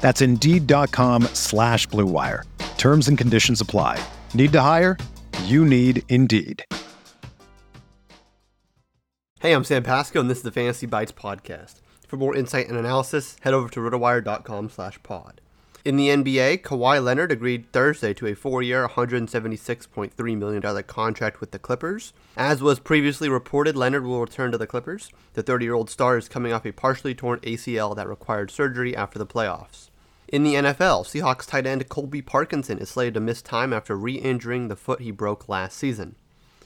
That's Indeed.com slash BlueWire. Terms and conditions apply. Need to hire? You need Indeed. Hey, I'm Sam Pasco, and this is the Fantasy Bites podcast. For more insight and analysis, head over to rotowire.com slash pod. In the NBA, Kawhi Leonard agreed Thursday to a four-year, $176.3 million contract with the Clippers. As was previously reported, Leonard will return to the Clippers. The 30-year-old star is coming off a partially torn ACL that required surgery after the playoffs. In the NFL, Seahawks tight end Colby Parkinson is slated to miss time after re-injuring the foot he broke last season.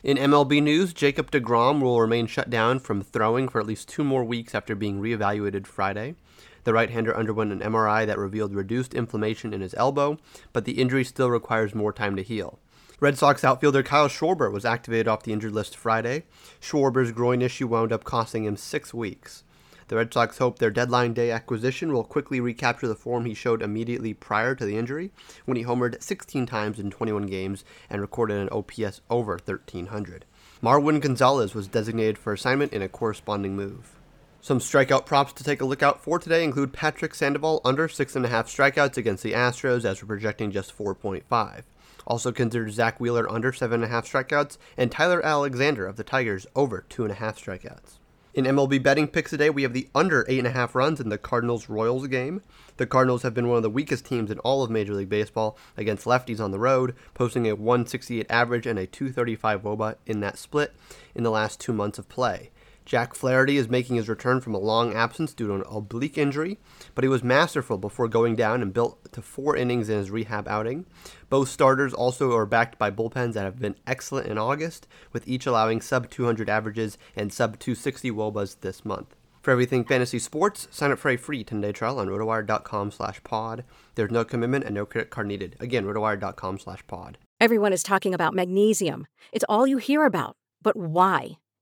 In MLB news, Jacob DeGrom will remain shut down from throwing for at least two more weeks after being reevaluated Friday. The right hander underwent an MRI that revealed reduced inflammation in his elbow, but the injury still requires more time to heal. Red Sox outfielder Kyle Schwarber was activated off the injured list Friday. Schwarber's groin issue wound up costing him six weeks. The Red Sox hope their deadline day acquisition will quickly recapture the form he showed immediately prior to the injury, when he homered 16 times in 21 games and recorded an OPS over 1300. Marwin Gonzalez was designated for assignment in a corresponding move. Some strikeout props to take a look out for today include Patrick Sandoval under 6.5 strikeouts against the Astros as we're projecting just 4.5. Also consider Zack Wheeler under 7.5 strikeouts and Tyler Alexander of the Tigers over 2.5 strikeouts. In MLB betting picks today, we have the under 8.5 runs in the Cardinals Royals game. The Cardinals have been one of the weakest teams in all of Major League Baseball against lefties on the road, posting a 168 average and a 235 Woba in that split in the last two months of play. Jack Flaherty is making his return from a long absence due to an oblique injury, but he was masterful before going down and built to four innings in his rehab outing. Both starters also are backed by bullpens that have been excellent in August, with each allowing sub 200 averages and sub 260 wobas this month. For everything fantasy sports, sign up for a free 10-day trial on rotowire.com slash pod. There's no commitment and no credit card needed. Again, rotowire.com slash pod. Everyone is talking about magnesium. It's all you hear about. But why?